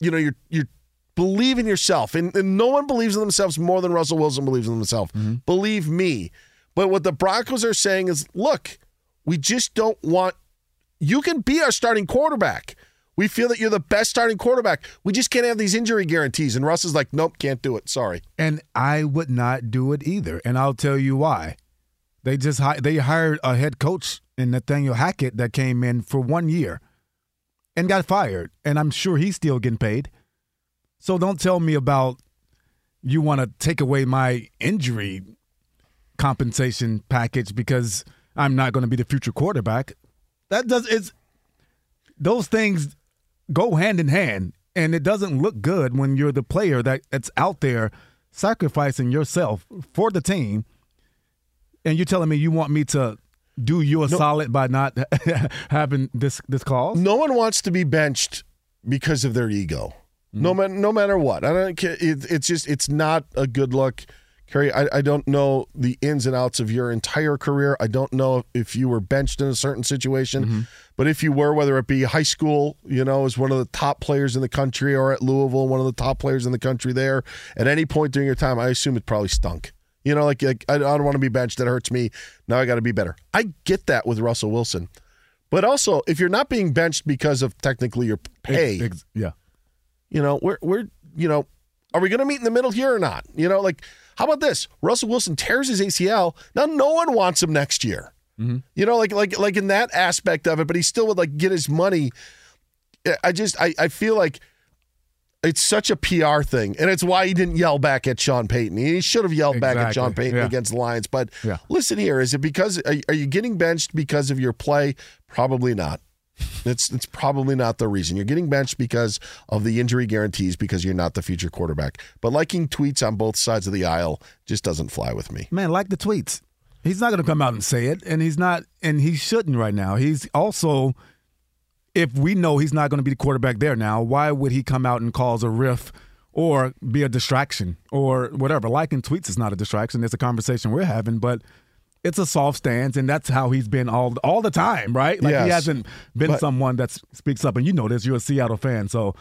you know you're you're believe in yourself and, and no one believes in themselves more than Russell Wilson believes in himself. Mm-hmm. Believe me. But what the Broncos are saying is, look, we just don't want you can be our starting quarterback. We feel that you're the best starting quarterback. We just can't have these injury guarantees. And Russ is like, nope, can't do it. Sorry. And I would not do it either. And I'll tell you why. They just hi- they hired a head coach in Nathaniel Hackett that came in for one year and got fired. And I'm sure he's still getting paid. So don't tell me about you want to take away my injury compensation package because I'm not going to be the future quarterback. That does it's those things go hand in hand and it doesn't look good when you're the player that, that's out there sacrificing yourself for the team and you're telling me you want me to do you a solid by not having this this cause No one wants to be benched because of their ego. No mm-hmm. matter no matter what. I don't care. It, it's just it's not a good look. Kerry, I, I don't know the ins and outs of your entire career. I don't know if you were benched in a certain situation, mm-hmm. but if you were, whether it be high school, you know, as one of the top players in the country, or at Louisville, one of the top players in the country there, at any point during your time, I assume it probably stunk. You know, like, like I, I don't want to be benched. That hurts me. Now I got to be better. I get that with Russell Wilson. But also, if you're not being benched because of technically your pay, yeah you know, we're we're you know, are we going to meet in the middle here or not? You know, like how about this? Russell Wilson tears his ACL. Now no one wants him next year. Mm-hmm. You know, like like like in that aspect of it, but he still would like get his money. I just I I feel like it's such a PR thing, and it's why he didn't yell back at Sean Payton. He should have yelled back at Sean Payton Yeah. against the Lions. But Yeah. listen here, is it because are you getting benched because of your play? Probably not. It's it's probably not the reason. You're getting benched because of the injury guarantees because you're not the future quarterback. But liking tweets on both sides of the aisle just doesn't fly with me. man like the tweets he's not going to come out and say it and he's not and he shouldn't right now he's also if we know he's not going to be the quarterback there now why would he come out and cause a riff or be a distraction or whatever liking tweets is not a distraction it's a conversation we're having but it's a soft stance and that's how he's been all all the time right like he hasn't been But- someone that speaks up and you know this you're a seattle fan so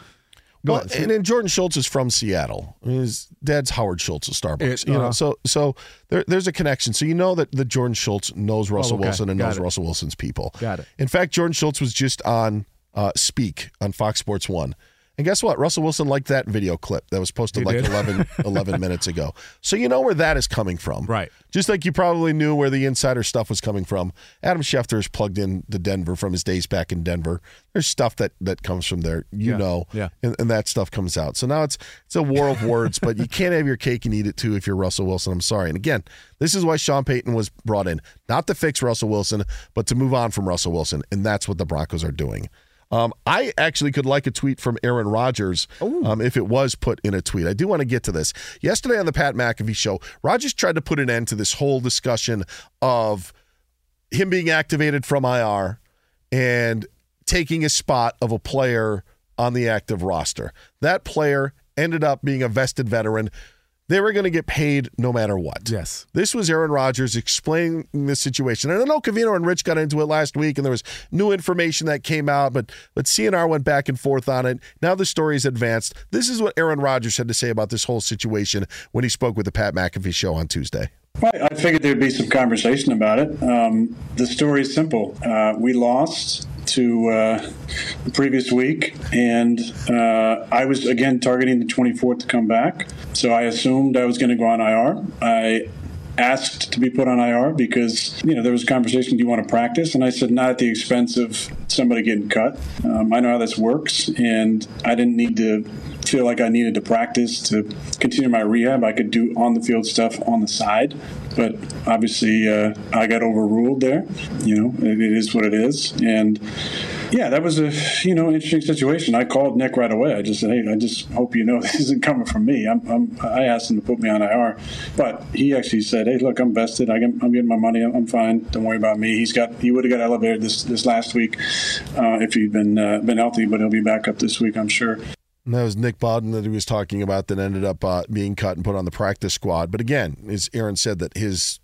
Well, and then Jordan Schultz is from Seattle. His dad's Howard Schultz of Starbucks. It- you know, uh-huh. so so there, there's a connection. So you know that the Jordan Schultz knows Russell Oh, okay. Wilson and Got knows it. Russell Wilson's people. Got it. In fact, Jordan Schultz was just on uh, Speak on Fox Sports One, And guess what? Russell Wilson liked that video clip that was posted He like did? 11, 11 minutes ago. So you know where that is coming from. Right. Just like you probably knew where the insider stuff was coming from. Adam Schefter is plugged in to Denver from his days back in Denver. There's stuff that, that comes from there, you Yeah. know, Yeah. and, and that stuff comes out. So now it's it's a war of words, but you can't have your cake and eat it too if you're Russell Wilson. I'm sorry. And again, this is why Sean Payton was brought in, not to fix Russell Wilson, but to move on from Russell Wilson, and that's what the Broncos are doing. Um, I actually could like a tweet from Aaron Rodgers um, if it was put in a tweet. I do want to get to this. Yesterday on the Pat McAfee show, Rodgers tried to put an end to this whole discussion of him being activated from IR and taking a spot of a player on the active roster. That player ended up being a vested veteran. They were going to get paid no matter what. Yes. This was Aaron Rodgers explaining the situation. And I know Covino and Rich got into it last week, and there was new information that came out, but but CNR went back and forth on it. Now the story's advanced. This is what Aaron Rodgers had to say about this whole situation when he spoke with the Pat McAfee show on Tuesday. Well, I figured there'd be some conversation about it. Um, the story is simple. Uh, we lost to uh, the previous week, and uh, I was again targeting the 24th to come back. So I assumed I was going to go on IR. I asked to be put on IR because you know there was a conversation. Do you want to practice? And I said not at the expense of somebody getting cut. Um, I know how this works, and I didn't need to feel like I needed to practice to continue my rehab. I could do on the field stuff on the side, but obviously uh, I got overruled there. You know, it, it is what it is, and yeah, that was a you know interesting situation. I called Nick right away. I just said, hey, I just hope you know this isn't coming from me. I'm, I'm I asked him to put me on IR, but he actually said, hey, look, I'm vested. I I'm getting my money. I'm, I'm fine. Don't worry about me. He's got he would have got elevated this this last week uh, if he'd been uh, been healthy, but he'll be back up this week, I'm sure. And that was Nick Bawden that he was talking about that ended up uh, being cut and put on the practice squad. But again, as Aaron said, that his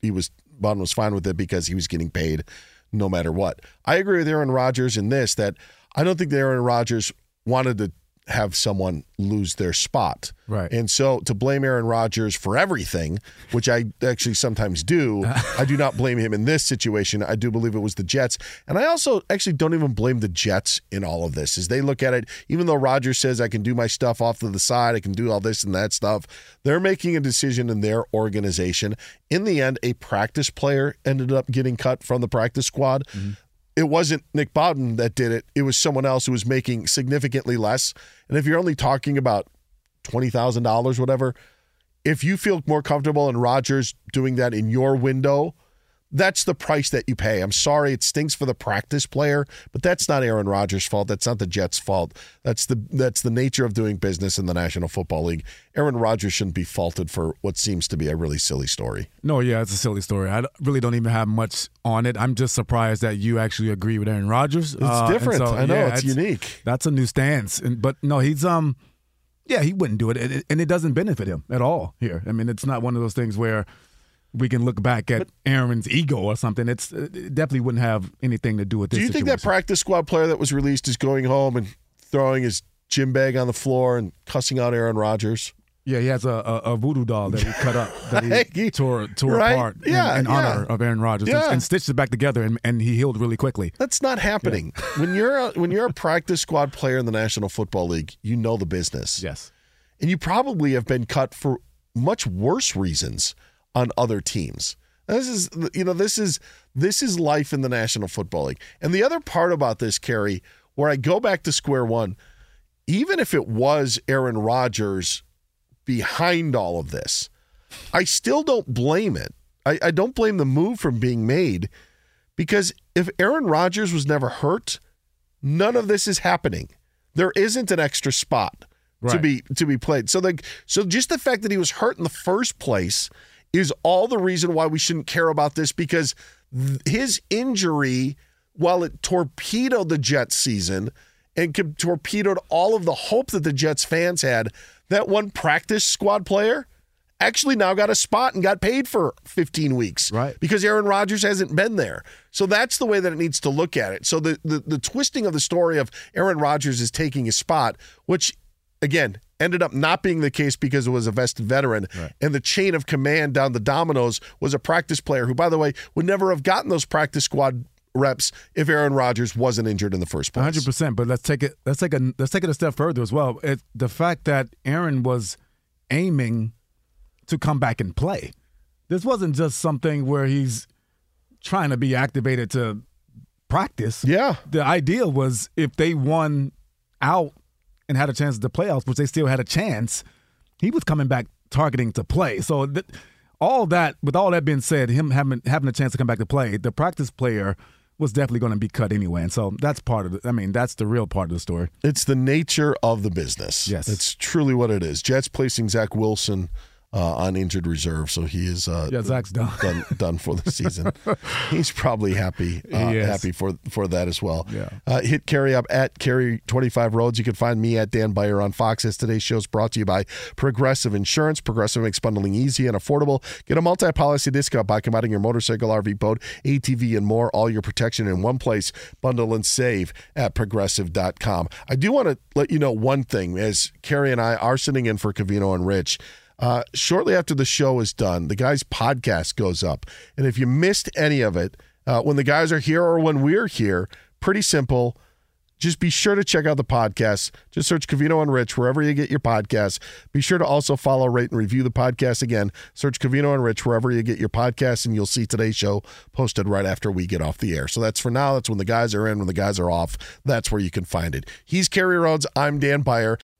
he was Bawden was fine with it because he was getting paid no matter what. I agree with Aaron Rodgers in this that I don't think that Aaron Rodgers wanted to have someone lose their spot. Right. And so to blame Aaron Rodgers for everything, which I actually sometimes do, I do not blame him in this situation. I do believe it was the Jets. And I also actually don't even blame the Jets in all of this. As they look at it, even though Rodgers says I can do my stuff off to the side, I can do all this and that stuff, they're making a decision in their organization. In the end, a practice player ended up getting cut from the practice squad mm-hmm. It wasn't Nick Bawden that did it. It was someone else who was making significantly less. And if you're only talking about twenty thousand dollars, whatever, if you feel more comfortable in Rodgers doing that in your window, that's the price that you pay. I'm sorry, it stinks for the practice player, but that's not Aaron Rodgers' fault. That's not the Jets' fault. That's the that's the nature of doing business in the National Football League. Aaron Rodgers shouldn't be faulted for what seems to be a really silly story. No, yeah, it's a silly story. I really don't even have much on it. I'm just surprised that you actually agree with Aaron Rodgers. It's Uh, different. I know, it's unique. That's a new stance. And but no, he's um, yeah, he wouldn't do it, and it doesn't benefit him at all. Here, I mean, it's not one of those things where we can look back at Aaron's ego or something. It's uh, it definitely wouldn't have anything to do with this. Do you think that practice squad player that was released is going home and throwing his gym bag on the floor and cussing out Aaron Rodgers? Yeah, he has a, a, a voodoo doll that he cut up that he tore tore Right? apart in- Yeah, in, yeah. honor of Aaron Rodgers and- Yeah. and, stitched it back together and, and he healed really quickly. That's not happening. when you're a, when you're a practice squad player in the National Football League, you know the business. Yes. And you probably have been cut for much worse reasons on other teams. This is you know this is this is life in the National Football League. And the other part about this, Kerry, where I go back to square one, even if it was Aaron Rodgers behind all of this, I still don't blame it. I, I don't blame the move from being made because if Aaron Rodgers was never hurt, none of this is happening. There isn't an extra spot to be to be played. So the so just the fact that he was hurt in the first place is all the reason why we shouldn't care about this because th- his injury, while it torpedoed the Jets season and torpedoed all of the hope that the Jets fans had, that one practice squad player actually now got a spot and got paid for 15 weeks. Right. Because Aaron Rodgers hasn't been there. So that's the way that it needs to look at it. So the the, the twisting of the story of Aaron Rodgers is taking a spot, which again ended up not being the case because it was a vested veteran and the chain of command down the dominoes was a practice player who by the way would never have gotten those practice squad reps if Aaron Rodgers wasn't injured in the first place. Hundred percent. But let's take it. Let's take a. Let's take it a step further as well. It, the fact that Aaron was aiming to come back and play. This wasn't just something where he's trying to be activated to practice. Yeah. The idea was if they won out and had a chance at the playoffs, which they still had a chance, he was coming back targeting to play. So th- all that, with all that being said, him having having a chance to come back to play, the practice player was definitely going to be cut anyway. And so that's part of it. I mean, that's the real part of the story. It's the nature of the business. Yes. It's truly what it is. Jets placing Zach Wilson uh, on injured reserve, so he is uh, Yeah, Zach's done. done done for the season. He's probably happy uh, He happy for for that as well. Yeah. Uh, hit Kerry up at Kerry twenty five Rhodes. You can find me at Dan Beyer on Fox. As today's show is brought to you by Progressive Insurance. Progressive makes bundling easy and affordable. Get a multi policy discount by combining your motorcycle, RV, boat, ATV, and more. All your protection in one place. Bundle and save at progressive.com. I do want to let you know one thing as Kerry and I are sitting in for Covino and Rich. Uh, shortly after the show is done, the guy's podcast goes up. And if you missed any of it, uh, when the guys are here or when we're here, pretty simple. Just be sure to check out the podcast. Just search Covino and Rich wherever you get your podcasts. Be sure to also follow, rate, and review the podcast. Again, search Covino and Rich wherever you get your podcasts, and you'll see today's show posted right after we get off the air. So that's for now. That's when the guys are in. When the guys are off, that's where you can find it. He's Kerry Rhodes. I'm Dan Beyer.